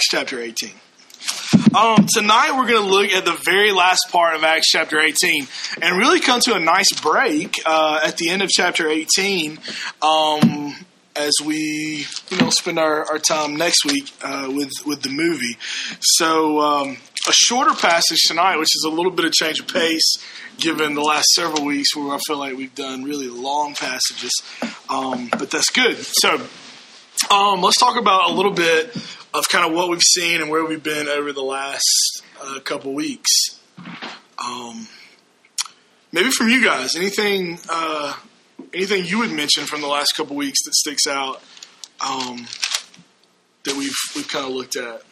Acts chapter 18. Um, tonight we're going to look at the very last part of Acts chapter 18 and really come to a nice break uh, at the end of chapter 18 um, as we you know spend our, our time next week uh, with with the movie. So um, a shorter passage tonight, which is a little bit of change of pace given the last several weeks where I feel like we've done really long passages, um, but that's good. So. Um, let's talk about a little bit of kind of what we've seen and where we've been over the last uh, couple weeks. Um, maybe from you guys, anything uh, anything you would mention from the last couple weeks that sticks out um, that we've we've kind of looked at.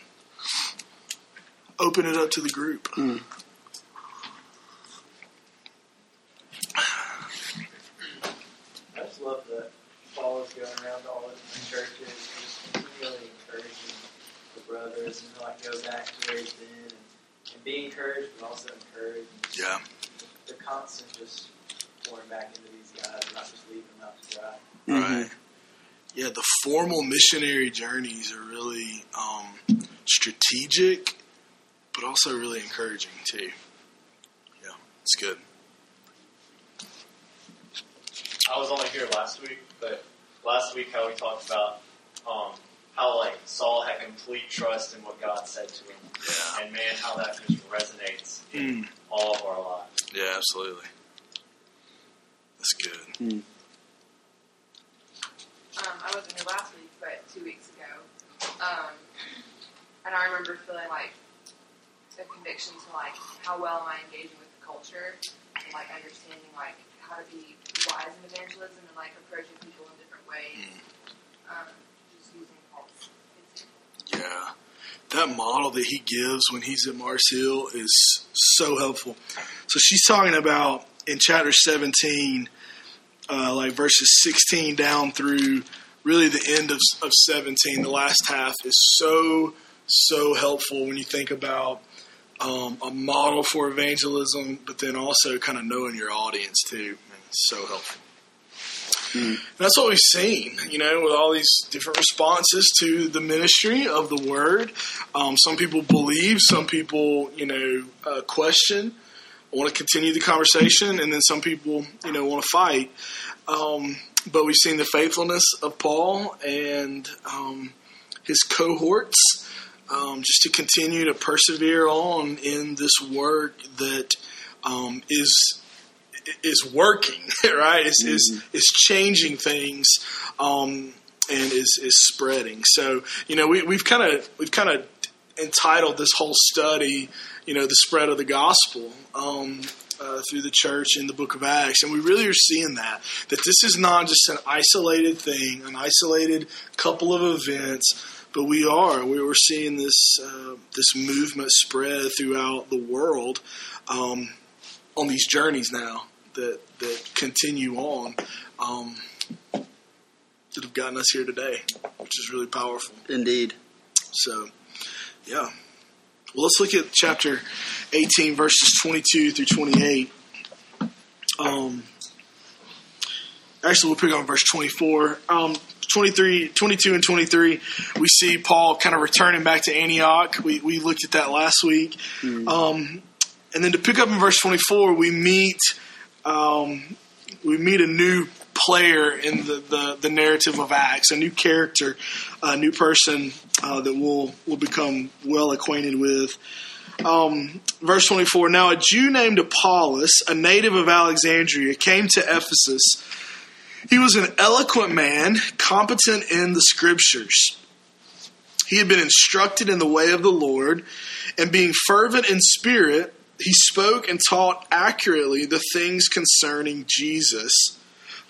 Open it up to the group. Mm. I just love that Paul is going around to all the different churches, just continually encouraging the brothers, and like goes back to where he's been, and, and being encouraged, but also encouraged. And Yeah. The constant just pouring back into these guys, not just leaving them out to dry. Right. Yeah, the formal missionary journeys are really um, strategic, but also really encouraging too. Yeah, it's good. I was only here last week, but last week how we talked about um, how like Saul had complete trust in what God said to him, Yeah. and man, how that just resonates in Mm. all of our lives. Yeah, absolutely. That's good. Mm. Um, I wasn't here last week, but two weeks ago. Um, and I remember feeling like a conviction to like how well am I engaging with the culture and like understanding like how to be wise in evangelism and like approaching people in different ways. Um, just using Paul's example. Yeah. That model that he gives when he's at Mars Hill is so helpful. So she's talking about in chapter 17, uh, like verses 16 down through really the end of, of 17. The last half is so, so helpful when you think about um, a model for evangelism, but then also kind of knowing your audience too. So helpful. And that's what we've seen, you know, with all these different responses to the ministry of the word. Um, some people believe, some people, you know, uh, question, want to continue the conversation, and then some people, you know, want to fight. Um, but we've seen the faithfulness of Paul and um, his cohorts um, just to continue to persevere on in this work that um, is is working, right? Is is is changing things, um, and is is spreading. So you know, we, we've kind of we've kind of entitled this whole study, you know, the spread of the gospel. Um, uh, through the church in the book of Acts, and we really are seeing that that this is not just an isolated thing, an isolated couple of events, but we are we were seeing this uh, this movement spread throughout the world um, on these journeys now that that continue on um, that have gotten us here today, which is really powerful. Indeed. So, yeah. Well, let's look at chapter 18, verses 22 through 28. Um, actually, we'll pick on verse 24. Um, 23, 22 and 23, we see Paul kind of returning back to Antioch. We, we looked at that last week. Um, and then to pick up in verse 24, we meet um, we meet a new player in the, the, the narrative of Acts, a new character, a new person uh, that we'll, we'll become well acquainted with. Um, verse 24 Now a Jew named Apollos, a native of Alexandria, came to Ephesus. He was an eloquent man, competent in the scriptures. He had been instructed in the way of the Lord, and being fervent in spirit, he spoke and taught accurately the things concerning Jesus,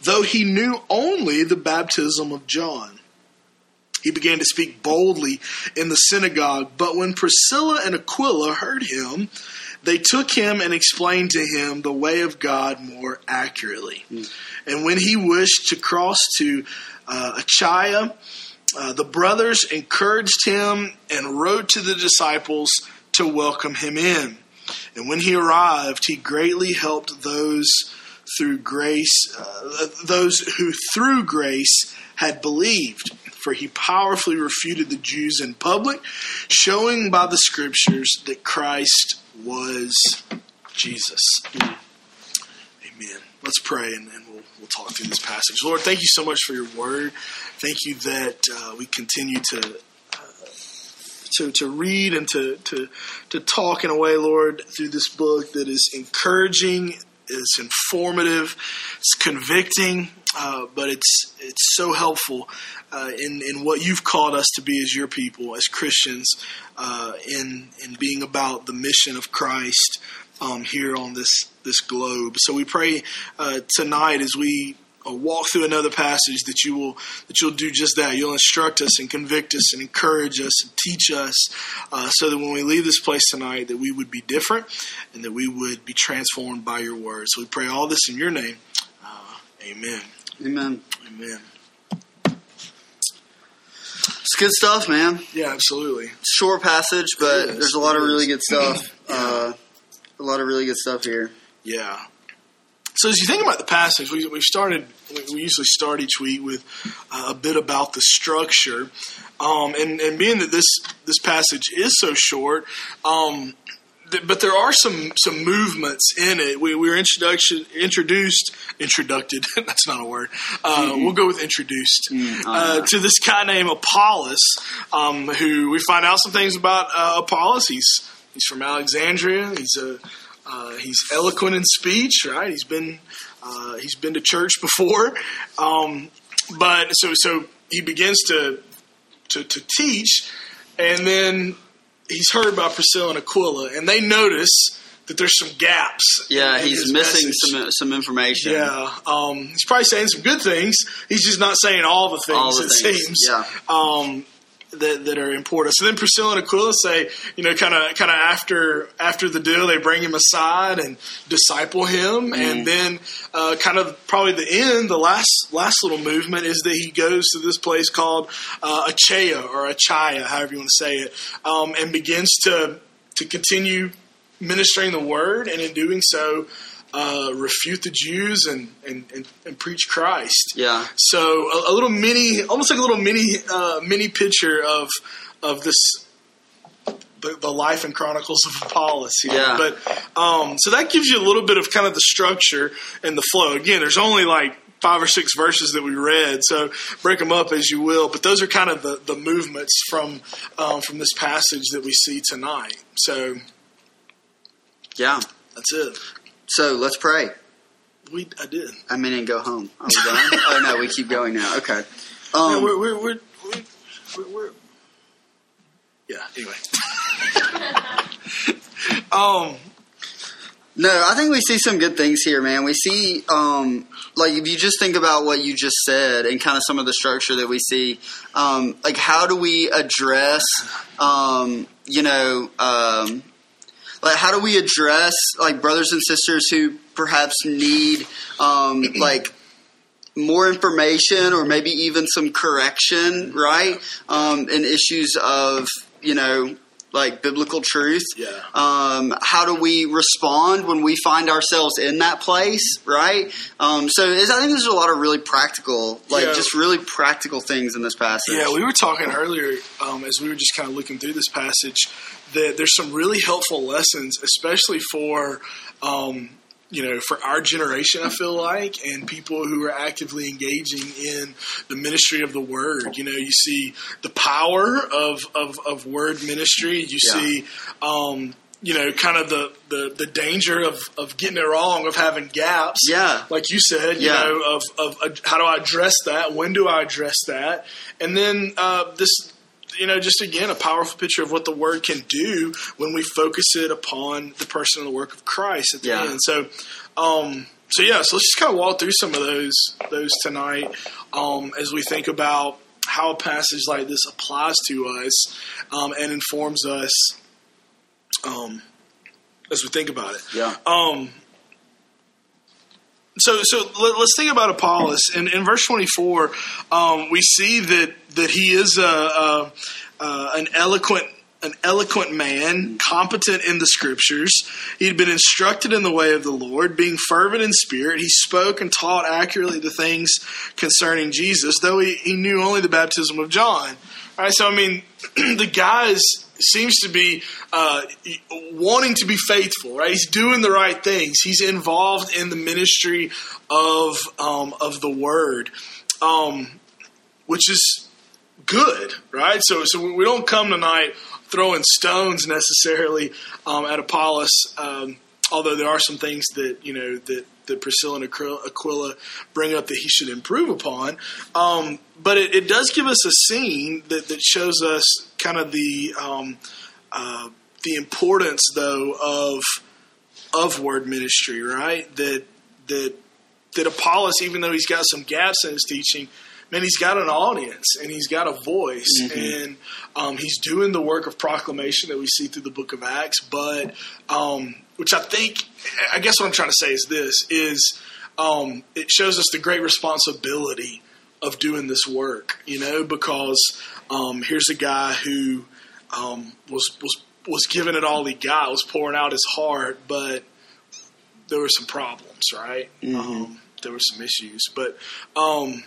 though he knew only the baptism of John. He began to speak boldly in the synagogue, but when Priscilla and Aquila heard him, they took him and explained to him the way of God more accurately. And when he wished to cross to uh, Achaia, uh, the brothers encouraged him and wrote to the disciples to welcome him in. And when he arrived, he greatly helped those through grace, uh, those who through grace had believed, for he powerfully refuted the Jews in public, showing by the scriptures that Christ was Jesus. Amen. Let's pray and, and we'll, we'll talk through this passage. Lord, thank you so much for your word. Thank you that uh, we continue to to, to read and to, to, to talk in a way, Lord, through this book that is encouraging, is informative, it's convicting, uh, but it's it's so helpful uh, in in what you've called us to be as your people, as Christians, uh, in in being about the mission of Christ um, here on this this globe. So we pray uh, tonight as we uh, walk through another passage that you will that you'll do just that. You'll instruct us and convict us and encourage us and teach us, uh, so that when we leave this place tonight, that we would be different and that we would be transformed by your words. So we pray all this in your name. Uh, amen. Amen. Amen. It's good stuff, man. Yeah, absolutely. Short passage, but there's a lot of really good stuff. Uh, a lot of really good stuff here. Yeah. So as you think about the passage, we, we've started. We usually start each week with uh, a bit about the structure, um, and and being that this this passage is so short, um, but there are some some movements in it. We, we were introduction introduced introduced. that's not a word. Uh, We'll go with introduced Mm, uh, to this guy named Apollos, um, who we find out some things about uh, Apollos. He's he's from Alexandria. He's a uh, he's eloquent in speech, right? He's been uh, he's been to church before, um, but so so he begins to, to to teach, and then he's heard by Priscilla and Aquila, and they notice that there's some gaps. Yeah, he's missing message. some some information. Yeah, um, he's probably saying some good things. He's just not saying all the things. All the it things, seems. yeah. Um, that, that are important. So then Priscilla and Aquila say, you know, kind of kind of after after the deal, they bring him aside and disciple him, Mm-hmm. and then uh, kind of probably the end, the last last little movement is that he goes to this place called uh, Achaia or Achaya, however you want to say it, um, and begins to to continue ministering the word, and in doing so, uh, refute the Jews and, and, and, and preach Christ. Yeah. So a, a little mini, almost like a little mini uh, mini picture of of this. The, the life and chronicles of Apollos here, Yeah. but um, so that gives you a little bit of kind of the structure and the flow. Again, there's only like five or six verses that we read, so break them up as you will. But those are kind of the, the movements from um, from this passage that we see tonight. So Yeah. that's it. So let's pray. We I did. I mean, and go home. Are we done? oh no, we keep going now. Okay. Yeah, Um, we're, we're, we're, we're, we're, we're yeah. Anyway, um, No, I think we see some good things here, man. We see, um, like, if you just think about what you just said and kind of some of the structure that we see, um, like, how do we address, um, you know, like, how do we address, like, brothers and sisters who perhaps need, um, like, more information or maybe even some correction, right? Um, in issues of, you know, like biblical truth. Yeah. Um, how do we respond when we find ourselves in that place, right? Um, so is, I think there's a lot of really practical, like Yeah. just really practical things in this passage. yeah, we were talking earlier um, as we were just kind of looking through this passage that there's some really helpful lessons, especially for. Um, you know, for our generation, I feel like, and people who are actively engaging in the ministry of the word. You know, you see the power of, of, of word ministry. You Yeah. see, um, you know, kind of the, the, the danger of, of getting it wrong, of having gaps. Yeah. Like you said, you Yeah. know, of, of uh, how do I address that? When do I address that? And then uh, this, you know, just again, a powerful picture of what the word can do when we focus it upon the person and the work of Christ at the Yeah. end. So, um, so yeah, so let's just kind of walk through some of those those tonight um, as we think about how a passage like this applies to us um, and informs us um, as we think about it. Yeah. Um, so, so let, us think about Apollos. In, in verse twenty-four, um, we see that that he is a, a, an eloquent an eloquent man, competent in the scriptures. He'd been instructed in the way of the Lord, being fervent in spirit. He spoke and taught accurately the things concerning Jesus, though he, he knew only the baptism of John. All right, so I mean, the guy is, seems to be uh, wanting to be faithful, right? He's doing the right things. He's involved in the ministry of um, of the word, um, which is good, right? So, so we don't come tonight throwing stones necessarily um, at Apollos, um, although there are some things that you know that that Priscilla and Aquila bring up that he should improve upon. Um, but it, it, does give us a scene that, that shows us kind of the um, uh, the importance, though, of of word ministry, right? That that that Apollos, even though he's got some gaps in his teaching, man, he's got an audience and he's got a voice, mm-hmm. and um, he's doing the work of proclamation that we see through the Book of Acts. But um, which I think, I guess what I'm trying to say is this: is um, it shows us the great responsibility of doing this work, you know, because um, here's a guy who um, was was was giving it all he got, was pouring out his heart, but there were some problems, right? Mm-hmm. Um, there were some issues, but um,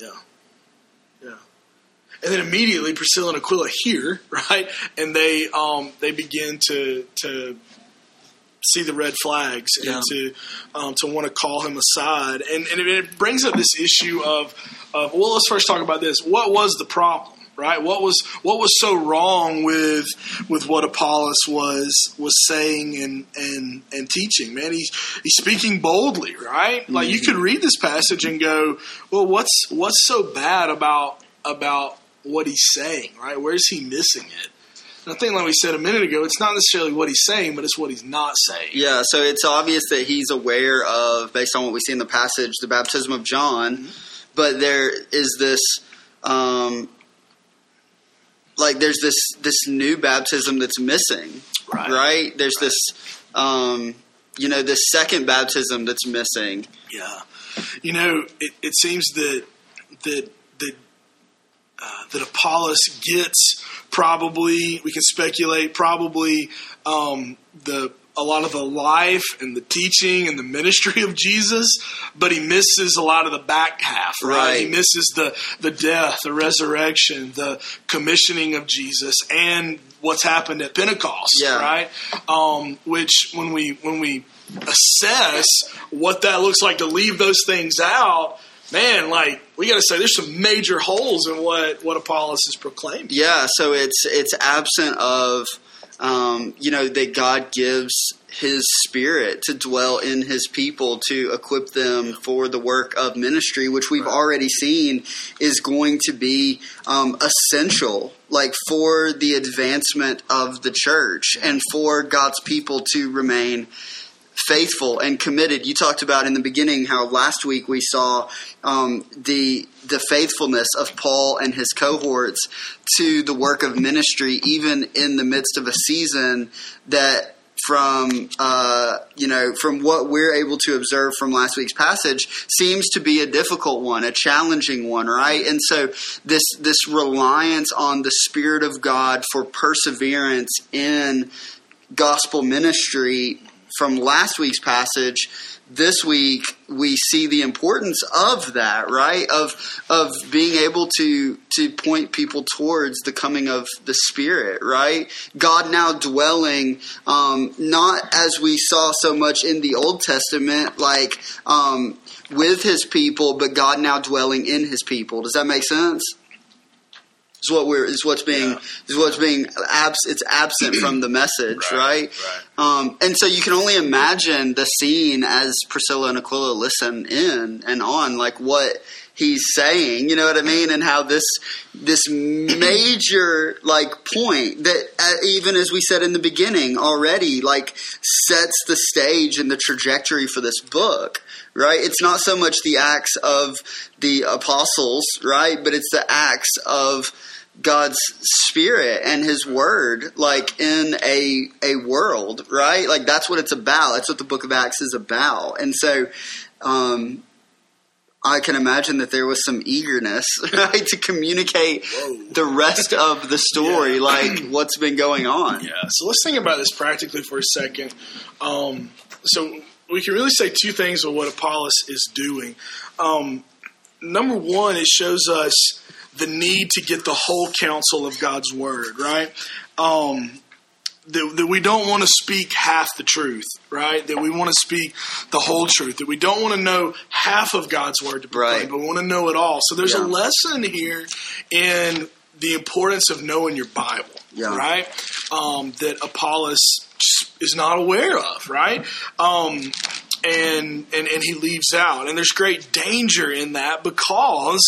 Yeah. Yeah. And then immediately Priscilla and Aquila hear, right? And they um, they begin to to see the red flags and yeah. to um, to want to call him aside. And, and it brings up this issue of, of well, let's first talk about this. What was the problem? right? What was what was so wrong with with what Apollos was was saying and and and teaching? Man, he's he's speaking boldly, right? Mm-hmm. Like you could read this passage and go, well, what's what's so bad about about what he's saying, right? Where is he missing it? And I think, like we said a minute ago, it's not necessarily what he's saying, but it's what he's not saying. Yeah, so it's obvious that he's aware of, based on what we see in the passage, the baptism of John, mm-hmm. but there is this um, like there's this this new baptism that's missing, right? right? There's right. this, um, you know, this second baptism that's missing. Yeah, you know, it, it seems that that that uh, that Apollos gets probably we can speculate probably um, the a lot of the life and the teaching and the ministry of Jesus, but he misses a lot of the back half, right? right? He misses the, the death, the resurrection, the commissioning of Jesus, and what's happened at Pentecost, yeah. right? Um, which when we when we assess what that looks like to leave those things out, man, like we got to say, there's some major holes in what what Apollos is proclaiming. Yeah, so it's it's absent of um, you know, that God gives His Spirit to dwell in His people to equip them for the work of ministry, which we've already seen is going to be um, essential, like for the advancement of the church and for God's people to remain faithful and committed. You talked about in the beginning how last week we saw um, the the faithfulness of Paul and his cohorts to the work of ministry, even in the midst of a season that. From uh, you know, from what we're able to observe from last week's passage, seems to be a difficult one, a challenging one, right? And so this this reliance on the Spirit of God for perseverance in gospel ministry from last week's passage, this week we see the importance of that, right? Of of being able to to point people towards the coming of the Spirit, right? God now dwelling, um, not as we saw so much in the Old Testament, like um, with His people, but God now dwelling in His people. Does that make sense? Is what we're is what's being yeah. is what's being abs it's absent from the message, right? Right. right. Um, and so you can only imagine the scene as Priscilla and Aquila listen in and on, like what he's saying, you know what I mean, and how this this major like point that uh, even as we said in the beginning already, like sets the stage and the trajectory for this book right? It's not so much the acts of the apostles, right? But it's the acts of God's spirit and his word like in a a world, right? Like that's what it's about. That's what the book of Acts is about. And so um I can imagine that there was some eagerness right, to communicate the rest of the story, Yeah. like what's been going on. Yeah, so let's think about this practically for a second. Um, so we can really say two things of what Apollos is doing. Um, number one, it shows us the need to get the whole counsel of God's word, right? Um, that, that we don't want to speak half the truth, right? That we want to speak the whole truth. That we don't want to know half of God's word to proclaim, Right. but we want to know it all. So there's Yeah. a lesson here in the importance of knowing your Bible, Yeah. right? Um, that Apollos is not aware of, right? Um, and, and and he leaves out, and there's great danger in that because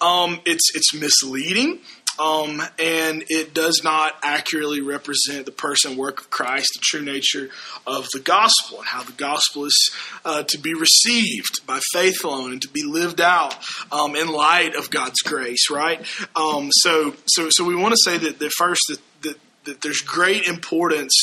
um, it's it's misleading. Um, and it does not accurately represent the person work of Christ, the true nature of the gospel, and how the gospel is uh, to be received by faith alone and to be lived out um, in light of God's grace. Right. Um, so so so we want to say that, that first that, that there's great importance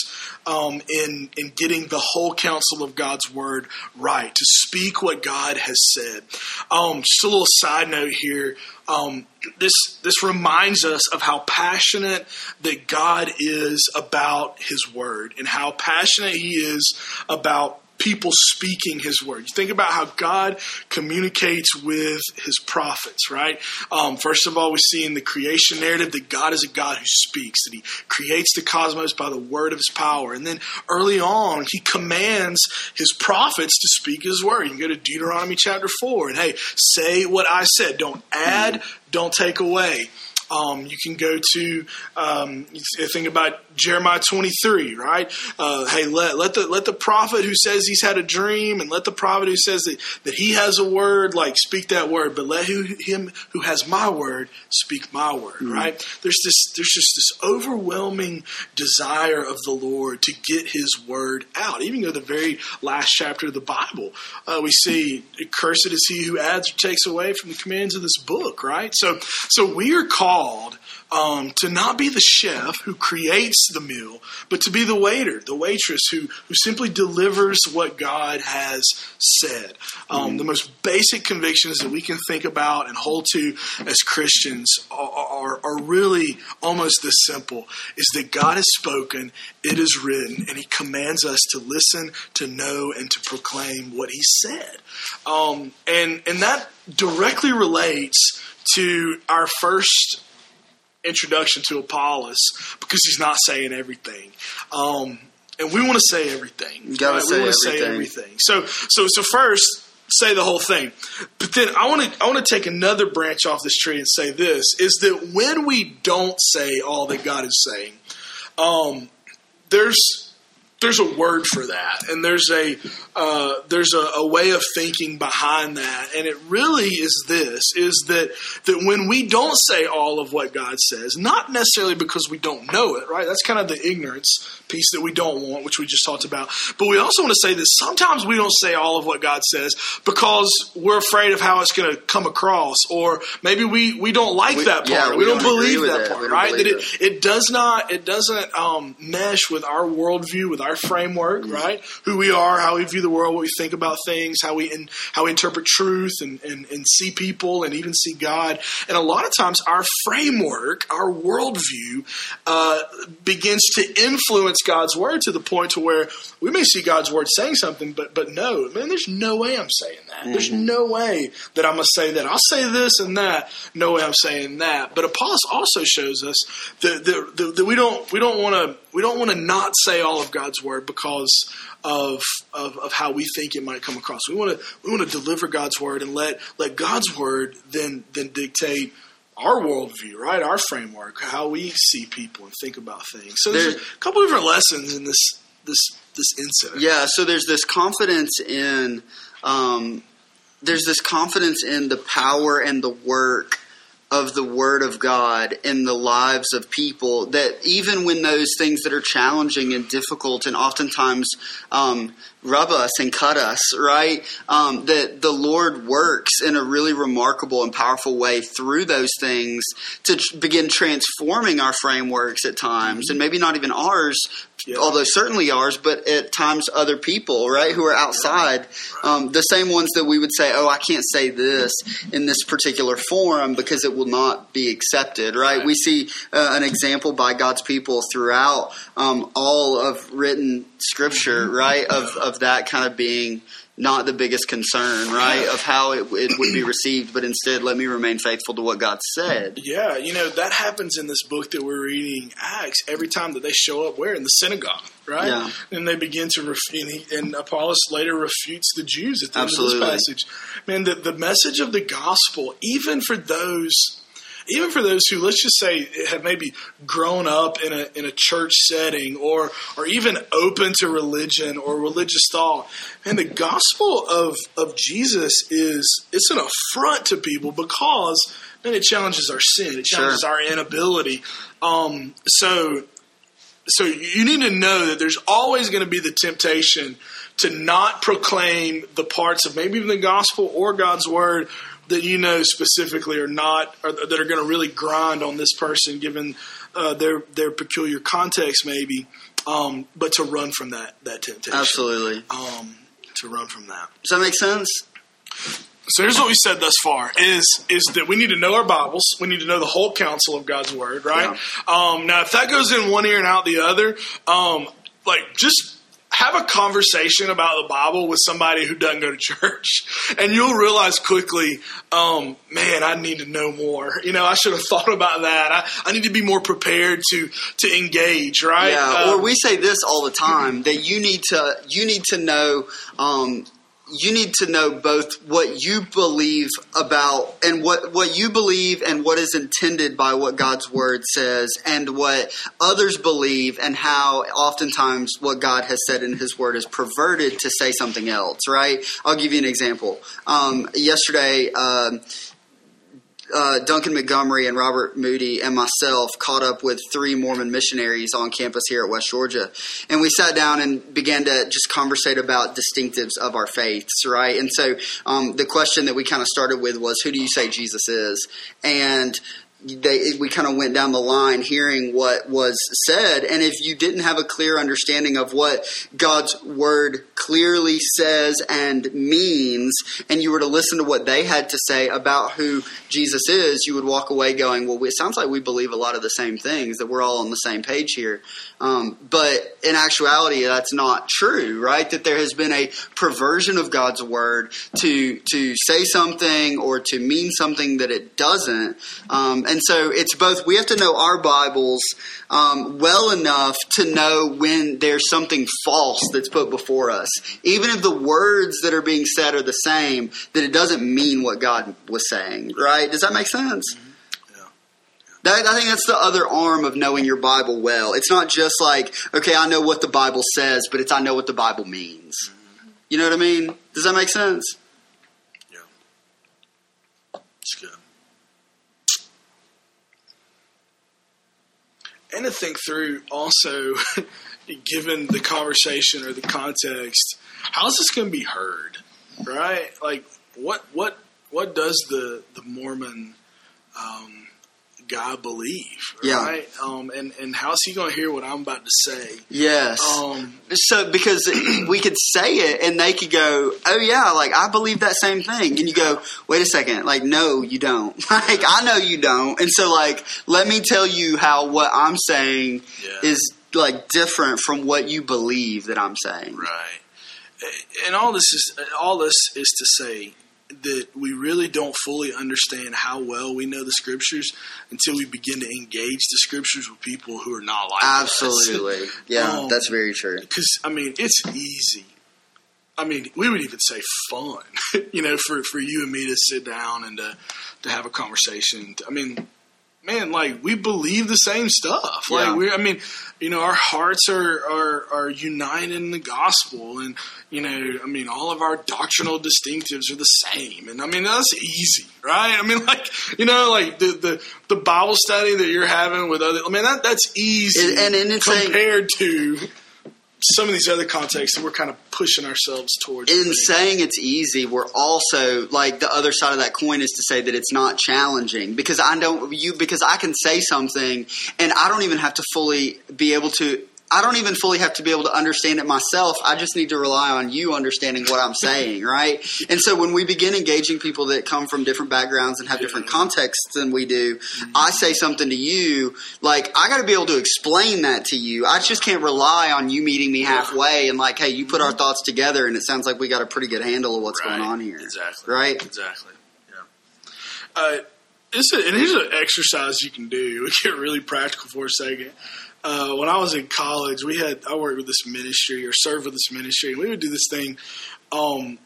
um, in in getting the whole counsel of God's word right to speak what God has said. Um, just a little side note here. Um, this this reminds us of how passionate that God is about His word and how passionate He is about people speaking his word. You think about how God communicates with his prophets, right? Um, first of all, we see in the creation narrative that God is a God who speaks, that he creates the cosmos by the word of his power. And then early on, he commands his prophets to speak his word. You can go to Deuteronomy chapter 4 and hey, say what I said. Don't add, don't take away. Um, you can go to um, think about Jeremiah 23, right? Uh, hey, let, let the let the prophet who says he's had a dream, and let the prophet who says that, that he has a word, like speak that word. But let who, him who has my word speak my word, right? There's this there's just this overwhelming desire of the Lord to get His word out. Even to the very last chapter of the Bible, uh, we see, "Cursed is he who adds or takes away from the commands of this book." Right? So, so we are called um, to not be the chef who creates the meal, but to be the waiter, the waitress who who simply delivers what God has said. Um, The most basic convictions that we can think about and hold to as Christians are, are, are really almost this simple: is that God has spoken, it is written, and He commands us to listen, to know, and to proclaim what He said. Um, and and that directly relates to our first introduction to Apollos because he's not saying everything. Um, and we want to say everything. You gotta say we want to say everything. everything. So so so first say the whole thing. But then I want to I want to take another branch off this tree and say this is that when we don't say all that God is saying, um, there's there's a word for that, and there's a uh, there's a, a way of thinking behind that, and it really is this: is that that when we don't say all of what God says, not necessarily because we don't know it, right? That's kind of the ignorance piece that we don't want, which we just talked about. But we also want to say that sometimes we don't say all of what God says because we're afraid of how it's going to come across, or maybe we we don't like We- that part. yeah, we, we don't, don't believe that part, right? That it, it does not it doesn't um, mesh with our worldview, with our framework, Mm-hmm. right? Who we are, how we view the world, what we think about things, how we in, how we interpret truth, and, and and see people, and even see God. And a lot of times, our framework, our worldview, uh, begins to influence God's word to the point to where we may see God's word saying something, but but no, man, there's no way I'm saying that. There's Mm-hmm. no way that I'm gonna say that. I'll say this and that. No way I'm saying that. But Apollos also shows us that, that, that, that we don't we don't want to we don't want to not say all of God's word because of, of of how we think it might come across. We want to we want to deliver God's word and let let God's word then then dictate our worldview, right? Our framework, how we see people and think about things. So there's There- a couple different lessons in this this this incident. Yeah, so there's this confidence in um, there's this confidence in the power and the work of the Word of God in the lives of people that even when those things that are challenging and difficult and oftentimes um, rub us and cut us, right? Um, that the Lord works in a really remarkable and powerful way through those things to tr- begin transforming our frameworks at times, and maybe not even ours, Yeah. although certainly ours, but at times other people, right, who are outside, um, the same ones that we would say, "Oh, I can't say this in this particular forum because it will not be accepted," right? Right. We see uh, an example by God's people throughout um, all of written Scripture, Mm-hmm. right, of of that kind of being. Not the biggest concern, right, of how it, it would be received, but instead, let me remain faithful to what God said. Yeah, you know that happens in this book that we're reading, Acts. Every time that they show up, where in the synagogue, right? Yeah. And they begin to refute, and, he, and Apollos later refutes the Jews at the Absolutely. end of this passage. Man, the, the message of the gospel, even for those, even for those who let's just say have maybe grown up in a in a church setting, or or even open to religion or religious thought, and the gospel of of Jesus is it's an affront to people because man, it challenges our sin, it Sure. challenges our inability. Um, so so you need to know that there's always going to be the temptation to not proclaim the parts of maybe even the gospel or God's word that you know specifically are not or that are going to really grind on this person given uh, their their peculiar context maybe um, but to run from that that temptation Absolutely. um, to run from that Does that make sense? so here's what we said thus far: is is that we need to know our Bibles, we need to know the whole counsel of God's Word, right? Um, now, if that goes in one ear and out the other, um, like just have a conversation about the Bible with somebody who doesn't go to church, and you'll realize quickly, um, man, I need to know more. You know, I should have thought about that. I, I need to be more prepared to to engage, right? Yeah, Um, or we say this all the time that you need to you need to know um, you need to know both what you believe about and what what you believe and what is intended by what God's word says and what others believe and how oftentimes what God has said in His word is perverted to say something else. Right? I'll give you an example. Um, yesterday. Um, uh, Duncan Montgomery and Robert Moody and myself caught up with three Mormon missionaries on campus here at West Georgia. And we sat down and began to just conversate about distinctives of our faiths, right? And so um, the question that we kind of started with was, who do you say Jesus is? And they, we kind of went down the line hearing what was said. And if you didn't have a clear understanding of what God's word clearly says and means, and you were to listen to what they had to say about who Jesus is, you would walk away going, well, it sounds like we believe a lot of the same things, that we're all on the same page here. Um, but in actuality, that's not true, right? That there has been a perversion of God's word to to say something or to mean something that it doesn't. Um, and so it's both. We have to know our Bibles um, well enough to know when there's something false that's put before us, even if the words that are being said are the same. That it doesn't mean what God was saying, right? Does that make sense? That, I think that's the other arm of knowing your Bible well. It's not just like, okay, I know what the Bible says, but it's I know what the Bible means. You know what I mean? Does that make sense? It's good. And to think through also, given the conversation or the context, how's this going to be heard? Right? Like, what what what does the the Mormon um, guy believe? Yeah. Right? Um, and and how's he going to hear what I'm about to say? Yes. Um, so because we could say it and they could go, "Oh yeah, like I believe that same thing," and you go, "Wait a second, like no, you don't. like I know you don't." And so like, let me tell you how what I'm saying Yeah. is like different from what you believe that I'm saying. Right. And all this is all this is to say that we really don't fully understand how well we know the scriptures until we begin to engage the scriptures with people who are not like us. Absolutely. Yeah, Um, that's very true. Because I mean, it's easy. I mean, we would even say fun, you know, for, for you and me to sit down and to to have a conversation. I mean, man, like we believe the same stuff. Yeah. Like we, I mean, you know, our hearts are, are are united in the gospel, and you know, I mean, all of our doctrinal distinctives are the same, and I mean that's easy, right? I mean, like you know, like the the, the Bible study that you're having with other, I mean, that that's easy, And- and it's a- compared to some of these other contexts we're kind of pushing ourselves towards. in saying it's easy, we're also like the other side of that coin is to say that it's not challenging because I don't you because I can say something and I don't even have to fully be able to. I don't even fully have to be able to understand it myself. I just need to rely on you understanding what I'm saying, right? And so when we begin engaging people that come from different backgrounds and have different contexts than we do, I say something to you, like I got to be able to explain that to you. I just can't rely on you meeting me halfway and like, hey, you put our thoughts together, and it sounds like we got a pretty good handle of what's going on here, Exactly. right? Exactly. Yeah. Uh, it's a, and here's an exercise you can do. We get really practical for a second. Uh, when I was in college, we had I worked with this ministry or served with this ministry, and we would do this thing, um,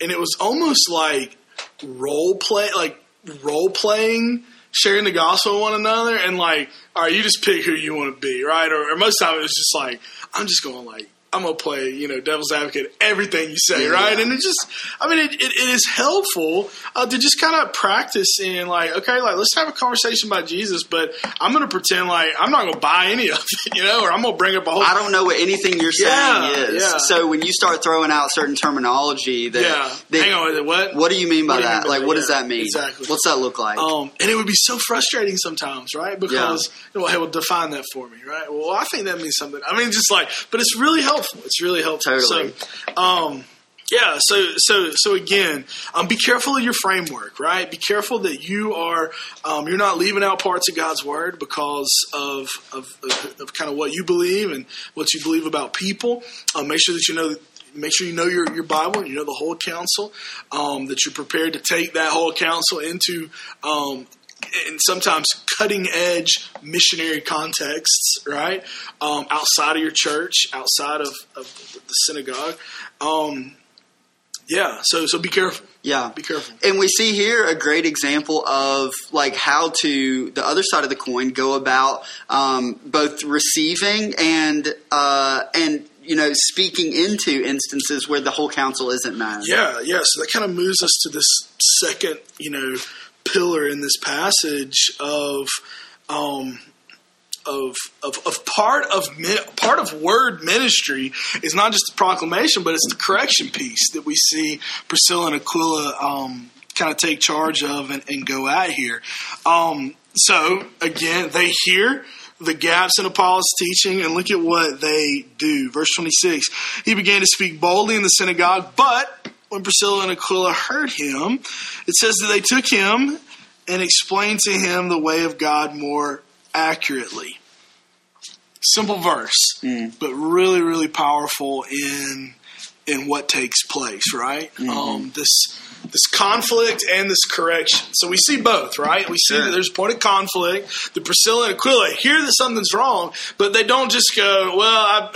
and it was almost like role play, like role playing, sharing the gospel with one another, and like, all right, you just pick who you want to be, right? Or, or most of the time it was just like, I'm just going like. I'm gonna play, you know, devil's advocate. Everything you say, Yeah. right? And it just, I mean, it, it, it is helpful uh, to just kind of practice in, like, okay, like let's have a conversation about Jesus, but I'm gonna pretend like I'm not gonna buy any of it, you know, or I'm gonna bring up a whole. I don't know what anything you're saying Yeah, is. yeah. So when you start throwing out certain terminology, that, yeah, that- hang on, what? what do you mean by you that? mean by like, that? what does that mean? exactly. What's that look like? Um, and it would be so frustrating sometimes, right? Because, well, hey, well, define that for me, right? Well, I think that means something. I mean, just like, but it's really helpful. It's really helpful. Totally. So, um, yeah. So, so, so again, um, be careful of your framework, right? Be careful that you are, um, you're not leaving out parts of God's word because of, of, of, of kind of what you believe and what you believe about people. Um, make sure that you know make sure you know your, your Bible, you know the whole counsel, um, that you're prepared to take that whole counsel into, um, and sometimes cutting edge missionary contexts, right? Um, outside of your church, outside of, of the synagogue. Um, yeah, so so be careful. yeah. Be careful. And we see here a great example of like how to the other side of the coin go about um, both receiving and uh, and you know speaking into instances where the whole counsel isn't known. Yeah, yeah. So that kind of moves us to this second, you know, pillar in this passage of, um, of, of, of part of part of word ministry is not just the proclamation, but it's the correction piece that we see Priscilla and Aquila um, kind of take charge of and, and go at here. Um, so again, they hear the gaps in Apollos' teaching, and look at what they do. Verse 26 He began to speak boldly in the synagogue, but when Priscilla and Aquila heard him, it says that they took him and explained to him the way of God more accurately. Simple verse, but really, really powerful in in what takes place, right? Um, this this conflict and this correction. So we see both, right? We see Sure. that there's a point of conflict. The Priscilla and Aquila hear that something's wrong, but they don't just go, "Well, I,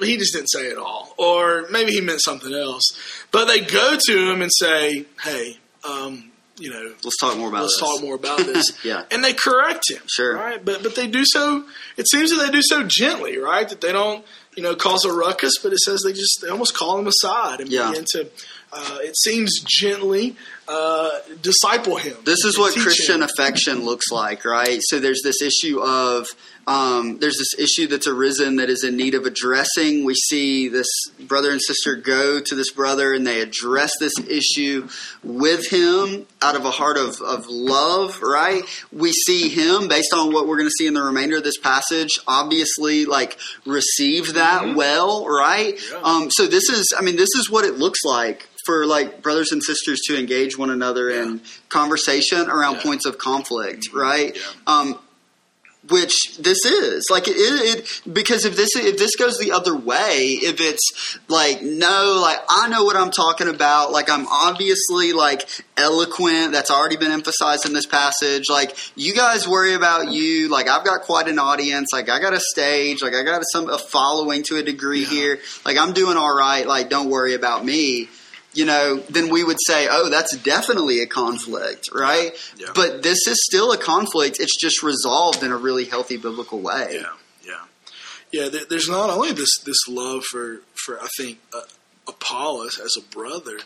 I, he just didn't say it all," or maybe he meant something else. But they go to him and say, "Hey, um, you know, Let's talk more about this. let's this. talk more about this." Yeah. and they correct him. Sure. right? But but they do so. It seems that they do so gently, right? That they don't, you know, cause a ruckus. But it says they just they almost call him aside and Yeah. begin to. Uh, it seems gently uh, disciple him. This is what Christian him. affection looks like, right? So there's this issue of um, there's this issue that's arisen that is in need of addressing. We see this brother and sister go to this brother and they address this issue with him out of a heart of, of love, right? We see him based on what we're going to see in the remainder of this passage, obviously like receive that well, right? Mm-hmm. Yeah. Um, so this is, I mean, this is what it looks like for like brothers and sisters to engage one another in conversation around Yeah. points of conflict, right? Yeah. Um, which this is like it, it, it because if this if this goes the other way if it's like no like i know what i'm talking about like i'm obviously like eloquent that's already been emphasized in this passage like you guys worry about you like i've got quite an audience like i got a stage like i got some a following to a degree Yeah. here like i'm doing all right like don't worry about me you know, then we would say, oh, that's definitely a conflict, right? Yeah. But this is still a conflict. It's just resolved in a really healthy biblical way. Yeah, yeah, yeah. there- There's not only this this love for for I think uh, Apollos as a brother,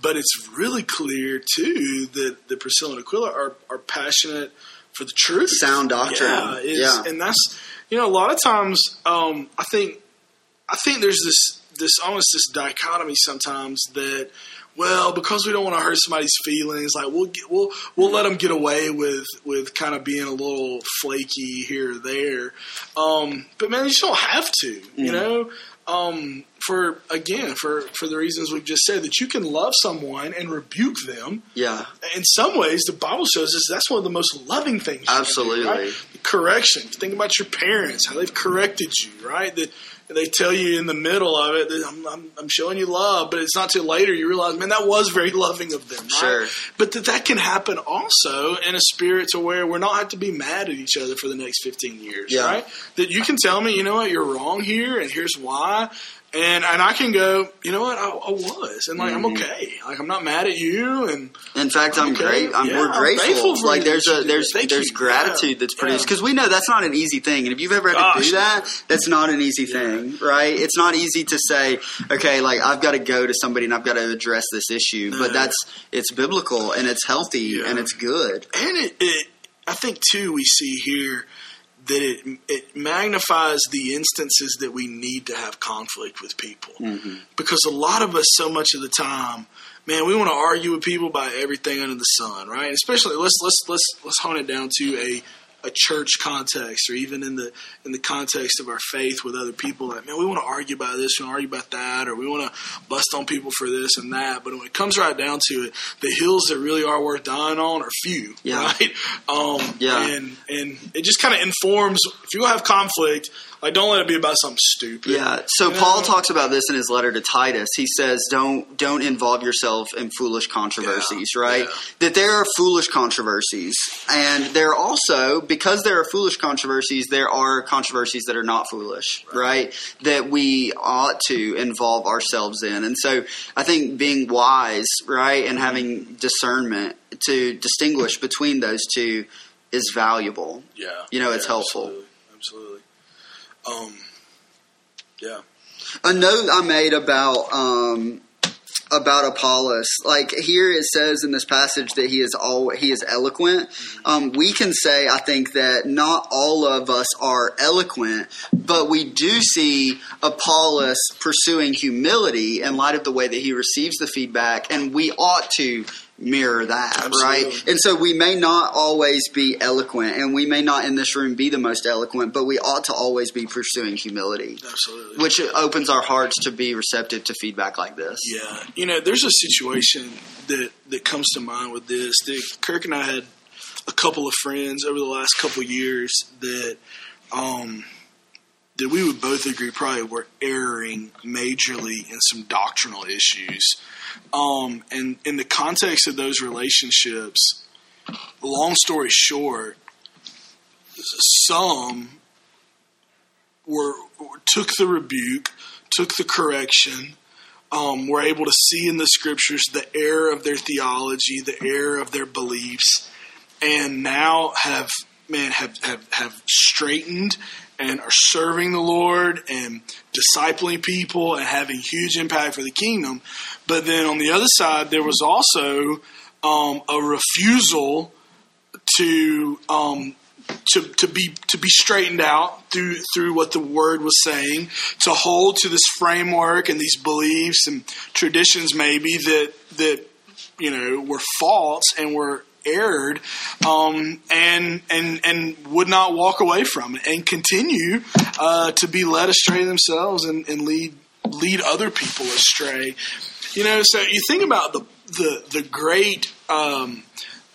but it's really clear too that the Priscilla and Aquila are are passionate for the truth, Sound doctrine. Yeah, Yeah. and that's you know a lot of times um, I think I think there's this this almost this dichotomy sometimes that well because we don't want to hurt somebody's feelings like we'll get, we'll we'll let them get away with with kind of being a little flaky here or there um, but man you just don't have to you know um, for again for for the reasons we've just said that you can love someone and rebuke them Yeah. in some ways, the Bible shows us that's one of the most loving things. can do, Absolutely. right? Correction. Think about your parents, how they've corrected you, right? That they tell you in the middle of it I'm, I'm, I'm showing you love, but it's not till later you realize, man, that was very loving of them, right? Sure. But that that can happen also in a spirit to where we're not have to be mad at each other for the next 15 years, Yeah. right? That you can tell me, you know what, you're wrong here, and here's why. And and I can go, you know what, I, I was, and like I'm Mhm. okay, like I'm not mad at you, and In fact, I'm Okay. great. I'm, Yeah, we're I'm grateful. grateful for like there's a there's. Thank there's you. gratitude Yeah. that's produced Yeah. because we know that's not an easy thing. And if you've ever had to do that, that's not an easy thing, right? It's not easy to say, okay, like I've got to go to somebody and I've got to address this issue. But that's it's biblical and it's healthy Yeah. and it's good. and it, it I think too we see here that it it magnifies the instances that we need to have conflict with people. Mm-hmm. Because a lot of us so much of the time man we want to argue with people about everything under the sun right? Especially let's let's let's let's hone it down to a a church context or even in the in the context of our faith with other people like man we want to argue about this we want to argue about that or we want to bust on people for this and that but when it comes right down to it the hills that really are worth dying on are few Yeah. right um Yeah. and and it just kind of informs if you're have conflict like don't let it be about something stupid Yeah. So You know? Paul talks about this in his letter to Titus. He says, "Don't don't involve yourself in foolish controversies." Yeah, Right? yeah. That there are foolish controversies, and there are also because there are foolish controversies, there are controversies that are not foolish. Right? That we ought to involve ourselves in, and so I think being wise, right, and mm-hmm. having discernment to distinguish between those two is valuable. yeah You know, it's helpful. absolutely, absolutely um yeah a note I made about um, about Apollos. Like here, it says in this passage that he is all he is eloquent. Um, we can say, I think that not all of us are eloquent, but we do see Apollos pursuing humility in light of the way that he receives the feedback, and we ought to mirror that, Absolutely. right? And so we may not always be eloquent, and we may not in this room be the most eloquent, but we ought to always be pursuing humility absolutely which opens our hearts to be receptive to feedback like this. Yeah, you know, there's a situation that that comes to mind with this. That Kirk and I had a couple of friends over the last couple of years that um that we would both agree probably were erring majorly in some doctrinal issues. Um and in the context of those relationships, long story short, some were took the rebuke, took the correction, um, were able to see in the scriptures the error of their theology, the error of their beliefs, and now have man have have, have straightened and are serving the Lord and discipling people and having huge impact for the kingdom. But then on the other side, there was also um, a refusal to um, to to be to be straightened out through through what the word was saying, to hold to this framework and these beliefs and traditions maybe that that you know were false and were erred, um, and and and would not walk away from it and continue uh, to be led astray themselves and, and lead lead other people astray. You know, so you think about the the the great. Um,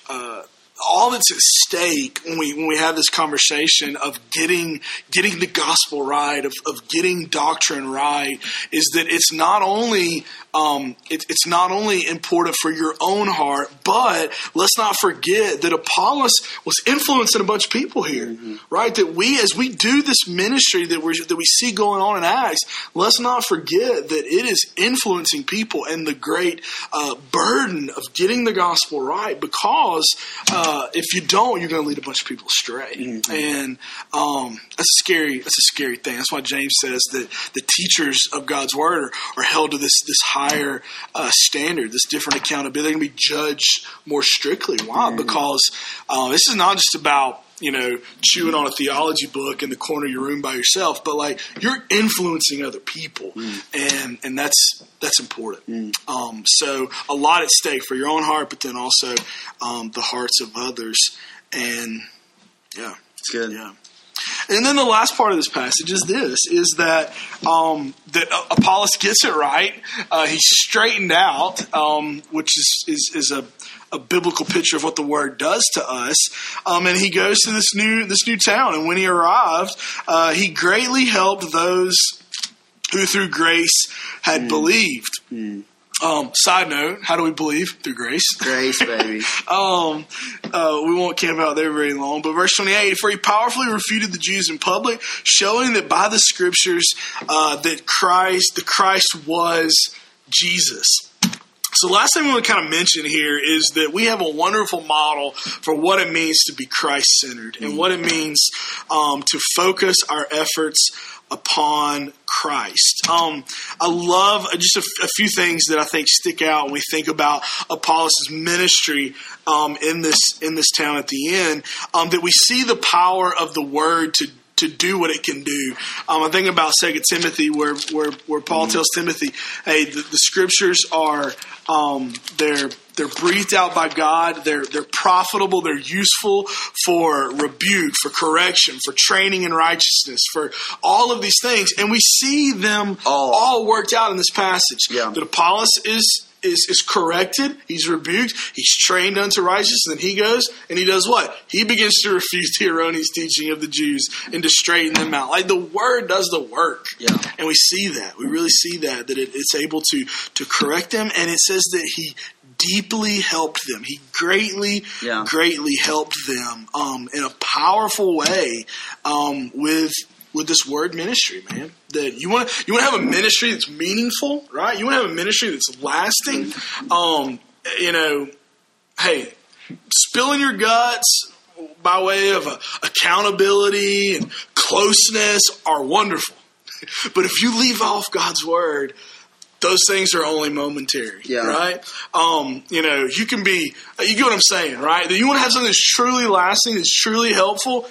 uh, all that's at stake when we when we have this conversation of getting getting the gospel right, of, of getting doctrine right, is that it's not only um, it, it's not only important for your own heart, but let's not forget that Apollos was influencing a bunch of people here, right? That we, as we do this ministry that we that we see going on in Acts, let's not forget that it is influencing people and the great uh, burden of getting the gospel right. Because uh, if you don't, you're going to lead a bunch of people astray, and um, that's a scary. That's a scary thing. That's why James says that the teachers of God's word are, are held to this this higher uh, standard, this different accountability. They're going to be judged more strictly. Why? Because uh, this is not just about you know chewing on a theology book in the corner of your room by yourself, but like you're influencing other people, and and that's that's important. Um, so a lot at stake for your own heart, but then also um, the hearts of others, and yeah. It's good. Yeah. And then the last part of this passage is this: is that um, that Apollos gets it right. Uh, he's straightened out, um, which is is, is a, a biblical picture of what the word does to us. Um, and he goes to this new this new town. And when he arrived, uh, he greatly helped those who through grace had believed. Um, side note: How do we believe through grace? Grace, baby. Um, uh, we won't camp out there very long. But verse 28, for he powerfully refuted the Jews in public, showing that by the scriptures uh, that Christ, the Christ was Jesus. So, the last thing we want to kind of mention here is that we have a wonderful model for what it means to be Christ centered and what it means um, to focus our efforts upon Christ. Um, I love just a, a few things that I think stick out when we think about Apollos' ministry um, in this in this town at the end. Um, that we see the power of the word to to do what it can do. Um, I think about Second Timothy, where where, where Paul tells Timothy, "Hey, the, the scriptures are um, they're they're breathed out by God. They're they're profitable. They're useful for rebuke, for correction, for training in righteousness, for all of these things. And we see them All. all worked out in this passage. Yeah. That Apollos is is is corrected. He's rebuked. He's trained unto righteousness. Then he goes and he does what? He begins to refute the erroneous teaching of the Jews and to straighten them out. Like the word does the work. Yeah. And we see that. We really see that that it, it's able to to correct them. And it says that he deeply helped them. He greatly, Yeah. greatly helped them um, in a powerful way um, with with this word ministry, man. That you want you want to have a ministry that's meaningful, right? You want to have a ministry that's lasting. Um, you know, hey, spilling your guts by way of uh, accountability and closeness are wonderful. But if you leave off God's word, those things are only momentary, Yeah. right? Um, you know, you can be, you get what I'm saying, right? That you want to have something that's truly lasting, that's truly helpful,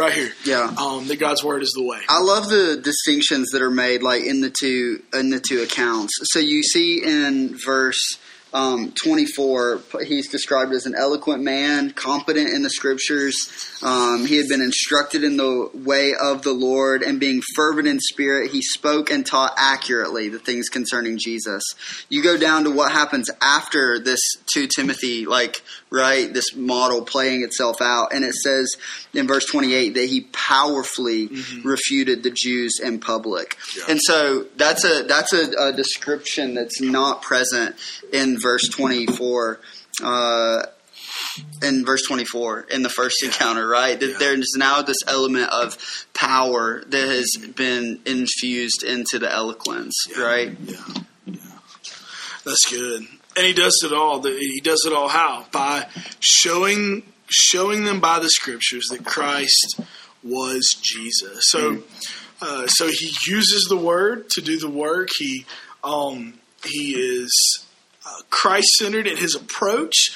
right here. Yeah. Um, that God's word is the way. I love the distinctions that are made, like in the two in the two accounts. So you see in verse um, 24, he's described as an eloquent man, competent in the scriptures. Um, he had been instructed in the way of the Lord, and being fervent in spirit, he spoke and taught accurately the things concerning Jesus. You go down to what happens after this to Timothy, like, right, this model playing itself out, and it says in verse 28 that he powerfully refuted the Jews in public. Yeah. And so that's a that's a, a description that's not present in verse 24. Uh, in verse 24 in the first encounter, right? Yeah. there's now this element of power that has been infused into the eloquence, Yeah. right? Yeah, yeah, that's good. And he does it all. He does it all how? By showing showing them by the scriptures that Christ was Jesus. So, uh, so he uses the word to do the work. He um, he is uh, Christ centered in his approach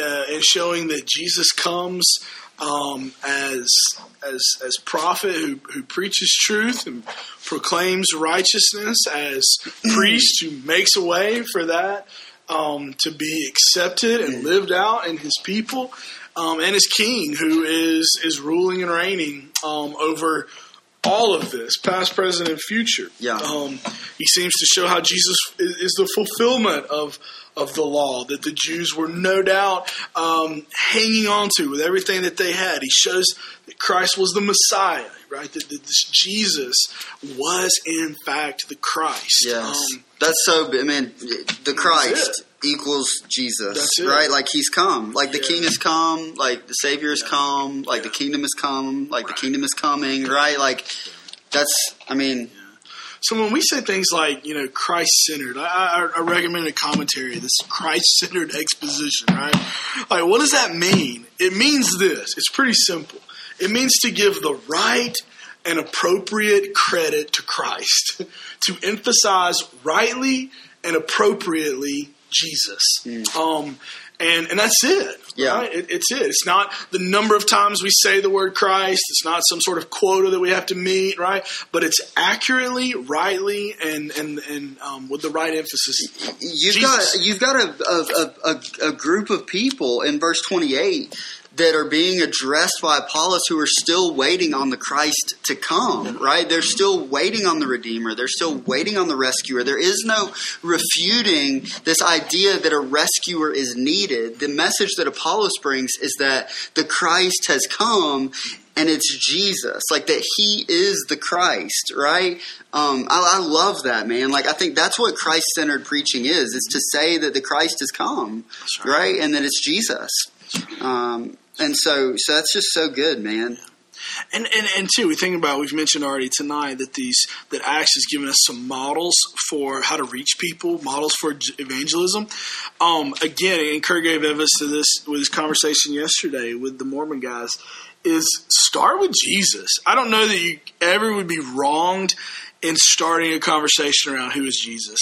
uh, and showing that Jesus comes um, as as as prophet who, who preaches truth and proclaims righteousness, as priest who makes a way for that um, to be accepted and lived out in his people, um, and his king who is is ruling and reigning um, over all of this, past, present, and future. Yeah. Um, he seems to show how Jesus is, is the fulfillment of of the law that the Jews were no doubt um, hanging on to with everything that they had. He shows that Christ was the Messiah, right? That, that this Jesus was in fact the Christ. Yes. That's so. I mean, the Christ equals Jesus, That's it. right? Like He's come, like the Yeah. King has come, like the Savior has come, like the kingdom has come, like the kingdom is coming, right? Like that's. I mean, So when we say things like, you know, Christ centered, I, I, I recommend a commentary, this Christ centered exposition, right? Like, what does that mean? It means this. It's pretty simple. It means to give the right and appropriate credit to Christ, to emphasize rightly and appropriately Jesus. Um, and, and that's it. Yeah. Right? It, it's it. It's not the number of times we say the word Christ. It's not some sort of quota that we have to meet, right? But it's accurately, rightly, and and and um, with the right emphasis. you've Jesus. got you've got a, a, a, a group of people in verse twenty eight that are being addressed by Apollos who are still waiting on the Christ to come, right? They're still waiting on the Redeemer. They're still waiting on the rescuer. There is no refuting this idea that a rescuer is needed. The message that Apollos brings is that the Christ has come and it's Jesus, like that He is the Christ, right? Um, I, I love that, man. Like I think that's what Christ-centered preaching is: is to say that the Christ has come, right. right. and that it's Jesus. Um, and so, so that's just so good, man. And, and and two, we think about we've mentioned already tonight that these that Acts has given us some models for how to reach people, models for evangelism. Um, again, and Kurt gave evidence to this with his conversation yesterday with the Mormon guys. Is start with Jesus. I don't know that you ever would be wronged in starting a conversation around who is Jesus.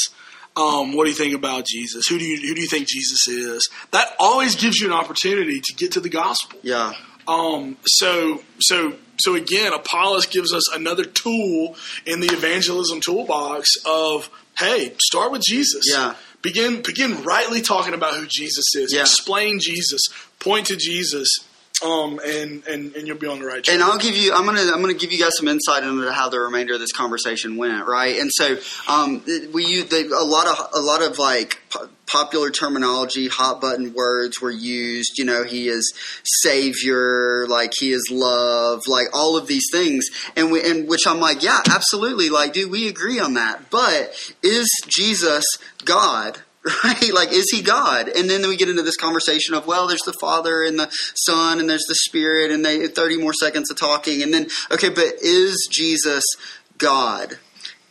Um, what do you think about Jesus? Who do you who do you think Jesus is? That always gives you an opportunity to get to the gospel. Yeah, Um, so, so, so again, Apollos gives us another tool in the evangelism toolbox of, hey, start with Jesus. Yeah. Begin, begin rightly talking about who Jesus is. Yeah. Explain Jesus. Point to Jesus. Um, and, and, and you'll be on the right track. and I'll give you. I'm gonna. I'm gonna give you guys some insight into how the remainder of this conversation went, right? And so, um, we use they, a lot of a lot of like popular terminology, hot button words were used. You know, he is savior, like he is love, like all of these things, and we and which I'm like, yeah, absolutely, like, dude, we agree on that. But is Jesus God? Right? Like, is he God? And then we get into this conversation of, well, there's the Father and the Son and there's the Spirit and they 30 more seconds of talking. And then, okay, but is Jesus God?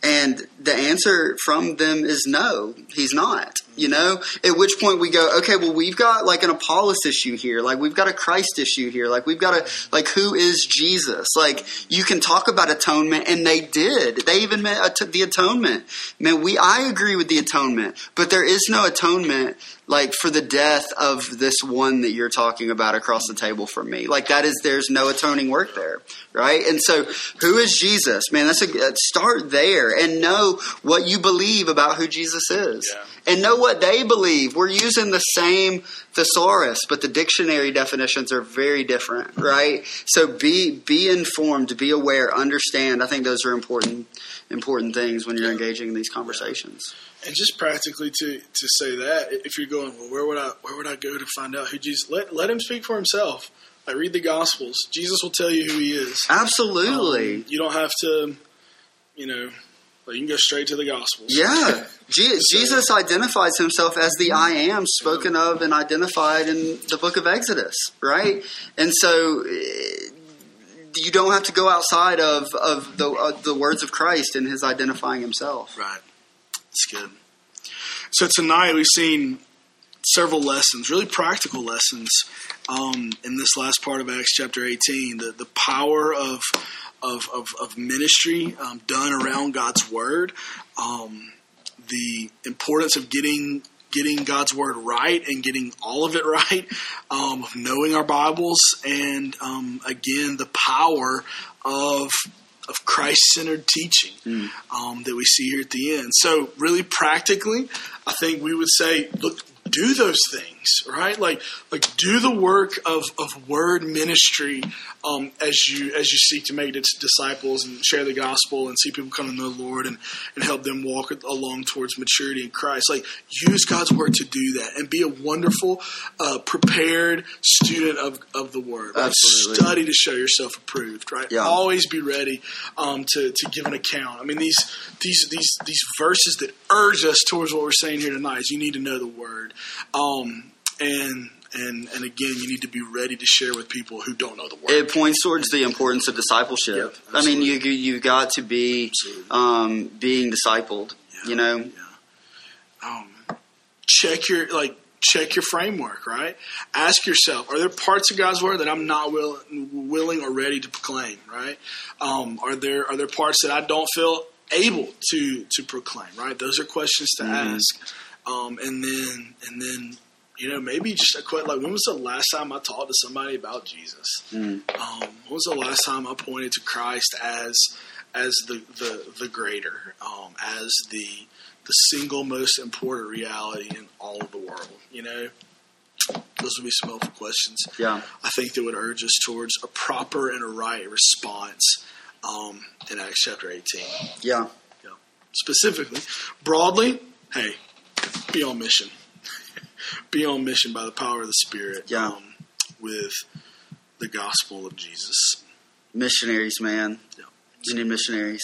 And the answer from them is no, he's not. You know, at which point we go, okay, well, we've got like an Apollos issue here. Like, we've got a Christ issue here. Like, we've got a, like, who is Jesus? Like, you can talk about atonement, and they did. They even met at- the atonement. Man, we, I agree with the atonement, but there is no atonement like for the death of this one that you're talking about across the table from me. Like that is there's no atoning work there, right? And so who is Jesus? Man, that's a start there and know what you believe about who Jesus is. Yeah. And know what they believe. We're using the same thesaurus, but the dictionary definitions are very different, right? So be be informed, be aware, understand. I think those are important important things when you're engaging in these conversations. and just practically to, to say that, if you're going, well, where would I where would I go to find out who Jesus? Let let him speak for himself. I read the Gospels. Jesus will tell you who he is. Absolutely. Um, you don't have to, you know, you can go straight to the Gospels. Yeah. Je- Jesus identifies himself as the I am spoken of and identified in the book of Exodus, right? And so eh, you don't have to go outside of, of the, uh, the words of Christ and his identifying himself. Right. It's good. So tonight we've seen several lessons, really practical lessons, um, in this last part of Acts chapter 18. The, the power of, of, of, of ministry um, done around God's Word, um, the importance of getting getting God's Word right and getting all of it right, um, of knowing our Bibles, and um, again, the power of of Christ centered teaching um, that we see here at the end. So, really practically, I think we would say, look, do those things. Right? Like like do the work of, of word ministry um, as you as you seek to make disciples and share the gospel and see people come to know the Lord and, and help them walk along towards maturity in Christ. Like use God's word to do that and be a wonderful, uh, prepared student of, of the word. Right? Study to show yourself approved, right? Yeah. Always be ready um, to, to give an account. I mean these these these these verses that urge us towards what we're saying here tonight is you need to know the word. Um, and and and again, you need to be ready to share with people who don't know the word. It points towards the importance of discipleship. I mean, you you've got to be um, being discipled. Yeah, you know, yeah. um, check your like check your framework. Right. Ask yourself: Are there parts of God's word that I'm not will, willing or ready to proclaim? Right. Um, are there are there parts that I don't feel able to to proclaim? Right. Those are questions to mm-hmm. ask. Um, and then and then you know, maybe just a quick like when was the last time I talked to somebody about Jesus? Mm. Um, when was the last time I pointed to Christ as as the the, the greater, um, as the the single most important reality in all of the world? You know, those would be some helpful questions. Yeah, I think that would urge us towards a proper and a right response um, in Acts chapter eighteen. Yeah, yeah. Specifically, broadly, hey, be on mission be on mission by the power of the Spirit. Yeah. Um, with the gospel of Jesus. Missionaries, man. Yeah. You need missionaries.